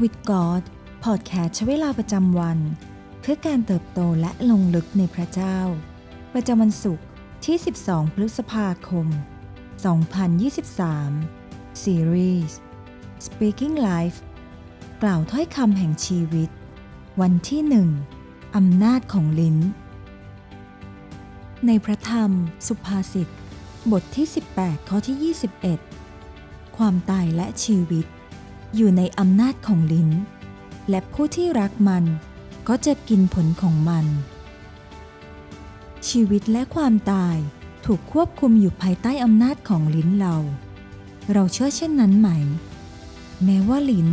With God พอดแคสต์ใช้เวลาประจำวัน เพื่อการเติบโตและลงลึกในพระเจ้า ประจำวันศุกร์ที่ 12 พฤษภาคม 2023 Series Speaking Life กล่าวถ้อยคำแห่งชีวิต วันที่หนึ่งอำนาจของลิ้น ในพระธรรม สุภาษิต บทที่ 18 ข้อที่ 21 ความตายและชีวิต อยู่ในอำนาจของลิ้น และผู้ที่รักมันก็จะกินผลของมัน ชีวิตและความตายถูกควบคุมอยู่ภายใต้อำนาจของลิ้นเรา เราเชื่อเช่นนั้นไหม แม้ว่าลิ้น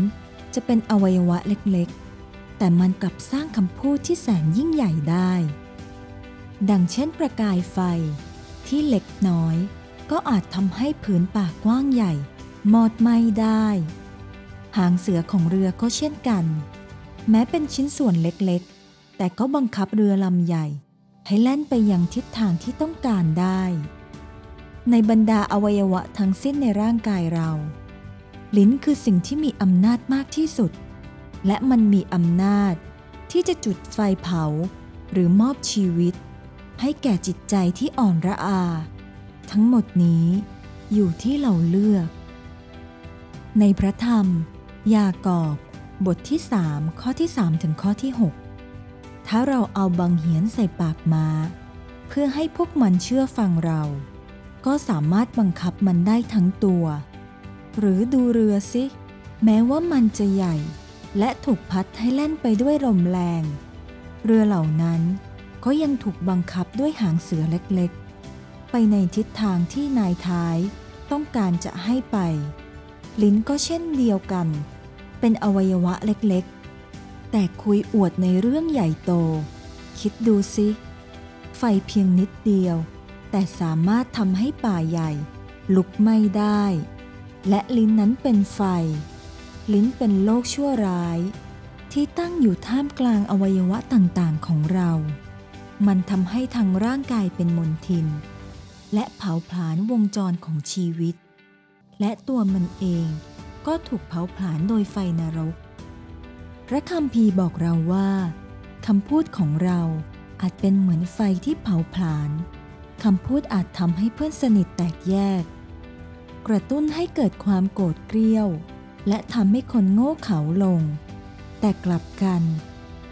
จะเป็นอวัยวะเล็กๆ แต่มันกลับสร้างคำพูดที่แสนยิ่งใหญ่ได้ ดังเช่นประกายไฟที่เล็กน้อย ก็อาจทำให้ผืนป่ากว้างใหญ่ มอดไหม้ได้ หางเสือของเรือก็เช่นกัน แม้เป็นชิ้นส่วนเล็กๆ แต่ก็บังคับเรือลำใหญ่ ให้แล่นไปยังทิศทางที่ต้องการได้ ในบรรดาอวัยวะทั้งสิ้นในร่างกายเรา ลิ้นคือสิ่งที่มีอำนาจมากที่สุด และมันมีอำนาจที่จะจุดไฟเผาหรือมอบชีวิต ให้แก่จิตใจที่อ่อนระอา ทั้งหมดนี้อยู่ที่เราเลือก ในพระธรรม ยากอบบทที่ 3 ข้อที่ 3 ถึงข้อที่ 6 ถ้าเราเอาบังเหียนใส่ปากม้าเพื่อให้พวกมันเชื่อฟังเรา ก็สามารถบังคับมันได้ทั้งตัว หรือดูเรือสิ แม้ว่ามันจะใหญ่ และถูกพัดให้แล่นไปด้วยลมแรง เรือเหล่านั้นก็ยังถูกบังคับด้วยหางเสือเล็กๆ ไปในทิศทางที่นายท้าย ต้องการจะให้ไป ลิ้นก็เช่นเดียวกันเเป็นอวัยวะเล็กๆ แต่คุยอวดในเรื่องใหญ่โต คิดดูสิ ไฟเพียงนิดเดียว แต่สามารถทำให้ป่าใหญ่ ลุกไหม้ได้ และลิ้นนั้นเป็นไฟ ลิ้นเป็นโลกชั่วร้าย ที่ตั้งอยู่ท่ามกลางอวัยวะต่างๆของเรา มันทำให้ทางร่างกายเป็นมนทิน และเผาผลาญวงจรของชีวิต และตัวมันเอง ก็ถูกเผาผลาญโดยไฟนรก พระคัมภีบอกเราว่าคำพูดของเราอาจเป็นเหมือนไฟที่เผาผลาญคำพูดอาจทำให้เพื่อนสนิทแตกแยก กระตุ้นให้เกิดความโกรธเกรี้ยว และทำให้คนโง่เขลาลง แต่กลับกัน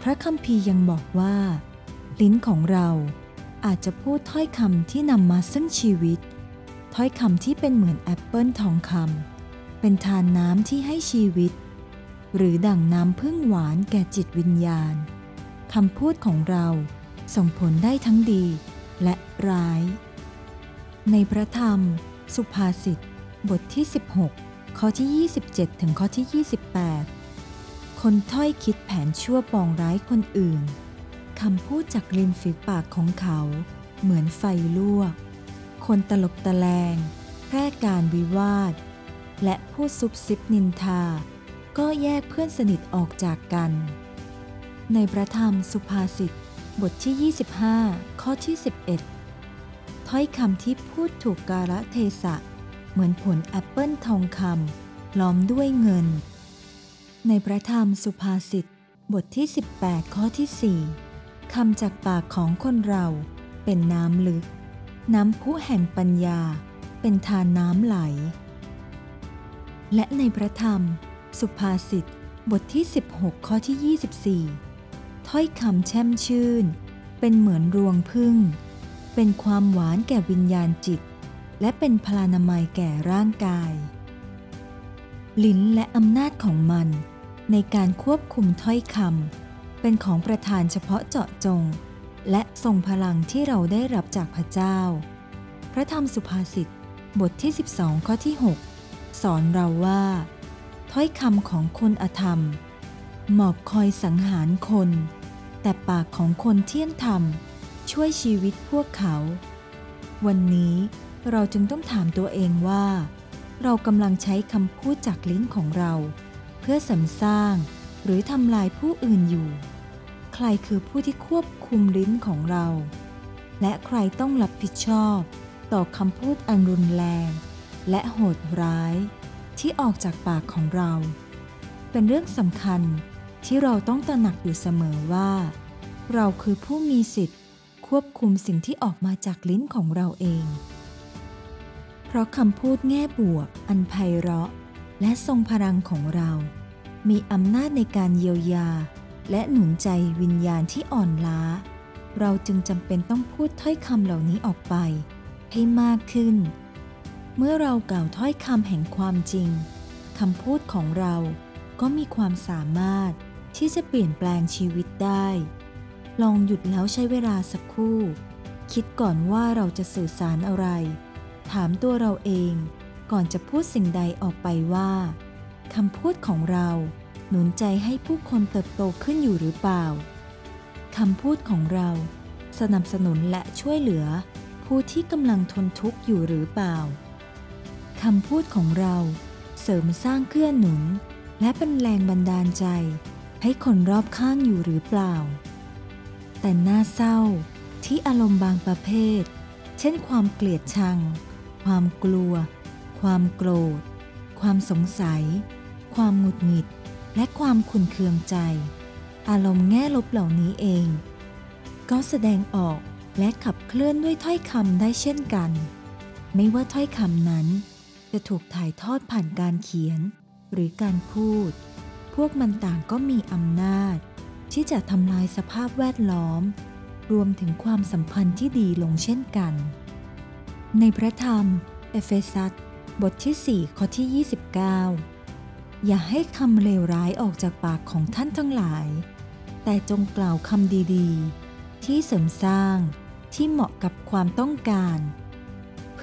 พระคัมภีร์ยังบอกว่า ลิ้นของเราอาจจะพูดถ้อยคำที่นำมาซึ่งชีวิต ถ้อยคำที่เป็นเหมือนแอปเปิลทองคำ เป็นธารน้ำที่ให้ชีวิต หรือดั่งน้ำผึ้งหวานแก่จิตวิญญาณคำพูดของเราส่งผลได้ทั้งดีและร้าย ในพระธรรม สุภาษิต บทที่ 16 ข้อที่ 27 ถึงข้อที่ 28 คนถ้อยคิดแผนชั่วปองร้ายคนอื่นคำพูดจากริมฝีปากของเขา เหมือนไฟลวก คนตลบตะแลงแพร่การวิวาท และผู้ซุบซิบนินทา ก็แยกเพื่อนสนิทออกจากกัน ในพระธรรมสุภาษิตบทที่ 25 ข้อที่ 11 ถ้อยคำที่พูดถูกกาลเทศะ เหมือนผลแอปเปิลทองคำล้อมด้วยเงิน ในพระธรรมสุภาษิตบทที่ 18 ข้อที่ 4คำจากปากของคนเราเป็นน้ำลึก น้ำพุแห่งปัญญา เป็นทานน้ำไหล และในพระธรรม สุภาษิตบทที่ 16 ข้อที่ 24 ถ้อยคำแช่มชื่น เป็นเหมือนรวงพึ่ง เป็นความหวานแก่วิญญาณจิต และเป็นพลานามัยแก่ร่างกาย ลิ้นและอำนาจของมัน ในการควบคุมถ้อยคำเป็นของประธานเฉพาะเจาะจง และทรงพลังที่เราได้รับจากพระเจ้า พระธรรมสุภาษิตบทที่ 12 ข้อที่ 6 สอนเราว่า ถ้อยคำของคนอธรรม หมอบคอยสังหารคน แต่ปากของคนเที่ยงธรรม ช่วยชีวิตพวกเขา วันนี้เราจึงต้องถามตัวเองว่า เรากำลังใช้คำพูดจากลิ้นของเรา เพื่อสรรสร้างหรือทำลายผู้อื่นอยู่ ใครคือผู้ที่ควบคุมลิ้นของเรา และใครต้องรับผิดชอบ ต่อคำพูดอันรุนแรง และโหดร้ายที่ออกจากปากของเรา เป็นเรื่องสำคัญที่เราต้องตระหนักอยู่เสมอว่า เราคือผู้มีสิทธิ์ ควบคุมสิ่งที่ออกมาจากลิ้นของเราเอง เพราะคำพูดแง่บวก อันไพเราะ และทรงพลังของเรา มีอำนาจในการเยียวยา และหนุนใจวิญญาณที่อ่อนล้า เราจึงจำเป็นต้องพูดถ้อยคำเหล่านี้ออกไป ให้มากขึ้น เมื่อเรากล่าวถ้อยคำแห่งความจริงคำพูดของเราก็มีความสามารถที่จะเปลี่ยนแปลงชีวิตได้ ลองหยุดแล้วใช้เวลาสักครู่ คิดก่อนว่าเราจะสื่อสารอะไร ถามตัวเราเองก่อนจะพูดสิ่งใดออกไปว่าคำพูดของเราหนุนใจให้ผู้คนเติบโตขึ้นอยู่หรือเปล่าคำพูดของเราสนับสนุนและช่วยเหลือ ผู้ที่กำลังทนทุกข์อยู่หรือเปล่า คำพูดของเราเสริมสร้างเกื้อหนุน และเป็นแรงบันดาลใจ ให้คนรอบข้างอยู่หรือเปล่า แต่น่าเศร้าที่อารมณ์บางประเภท เช่นความเกลียดชัง ความกลัว ความโกรธ ความสงสัย ความหงุดหงิด และความขุนเคืองใจ อารมณ์แง่ลบเหล่านี้เอง ก็แสดงออกและขับเคลื่อนด้วยถ้อยคำได้เช่นกัน ไม่ว่าถ้อยคำนั้น จะถูกถ่ายทอดผ่านการเขียน หรือการพูด พวกมันต่างก็มีอำนาจ ที่จะทำลายสภาพแวดล้อม รวมถึงความสัมพันธ์ที่ดีลงเช่นกัน ในพระธรรม เอเฟซัสบทที่ 4 ข้อที่ 29 อย่าให้คำเลวร้ายออกจากปากของท่านทั้งหลาย แต่จงกล่าวคำดีๆ ที่เสริมสร้างที่เหมาะกับความต้องการ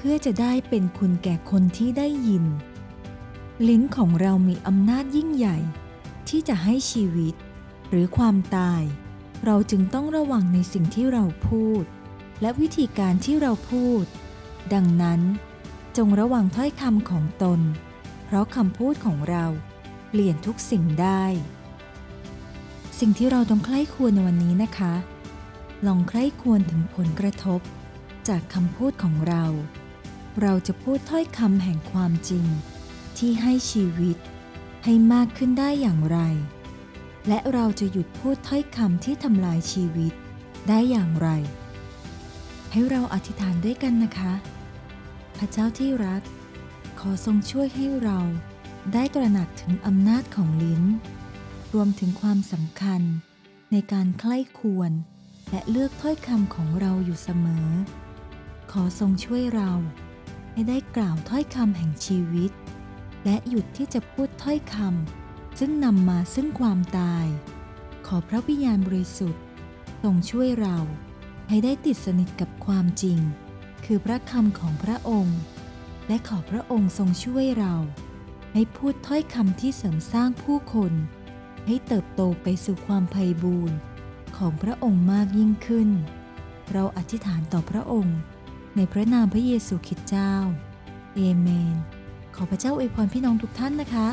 พื่อจะได้เป็นคุณแก่คนที่ได้ยิน ลิ้นของเรามีอำนาจยิ่งใหญ่ ที่จะให้ชีวิต หรือความตาย เราจึงต้องระวังในสิ่งที่เราพูด และวิธีการที่เราพูด ดังนั้น จงระวังถ้อยคำของตน เพราะคำพูดของเราเปลี่ยนทุกสิ่งได้ สิ่งที่เราต้องใคร่ควรในวันนี้นะคะ ลองใคร่ควรถึงผลกระทบจากคำพูดของเรา เราจะพูดถ้อยคำแห่งความจริง ที่ให้ชีวิต ให้มากขึ้นได้อย่างไร และเราจะหยุดพูดถ้อยคำที่ทำลายชีวิตได้อย่างไร ให้เราอธิษฐานด้วยกันนะคะ พระเจ้าที่รัก ขอทรงช่วยให้เราได้ตระหนักถึงอำนาจของลิ้น รวมถึงความสำคัญในการใคร่ควรและเลือกถ้อยคำของเราอยู่เสมอ ขอทรงช่วยเรา ให้ได้กล่าวถ้อยคำแห่งชีวิต และหยุดที่จะพูดถ้อยคำซึ่งนำมาซึ่งความตาย ขอพระวิญญาณบริสุทธิ์ทรงช่วยเราให้ได้ติดสนิทกับความจริง คือพระคำของพระองค์ และขอพระองค์ทรงช่วยเรา ให้พูดถ้อยคำที่เสริมสร้างผู้คน ให้เติบโตไปสู่ความไพ่บูรณ์ของพระองค์มากยิ่งขึ้น เราอธิษฐานต่อพระองค์ ในพระนามพระเยซูคริสต์เจ้า เอเมน ขอพระเจ้าอวยพรพี่น้องทุกท่านนะคะ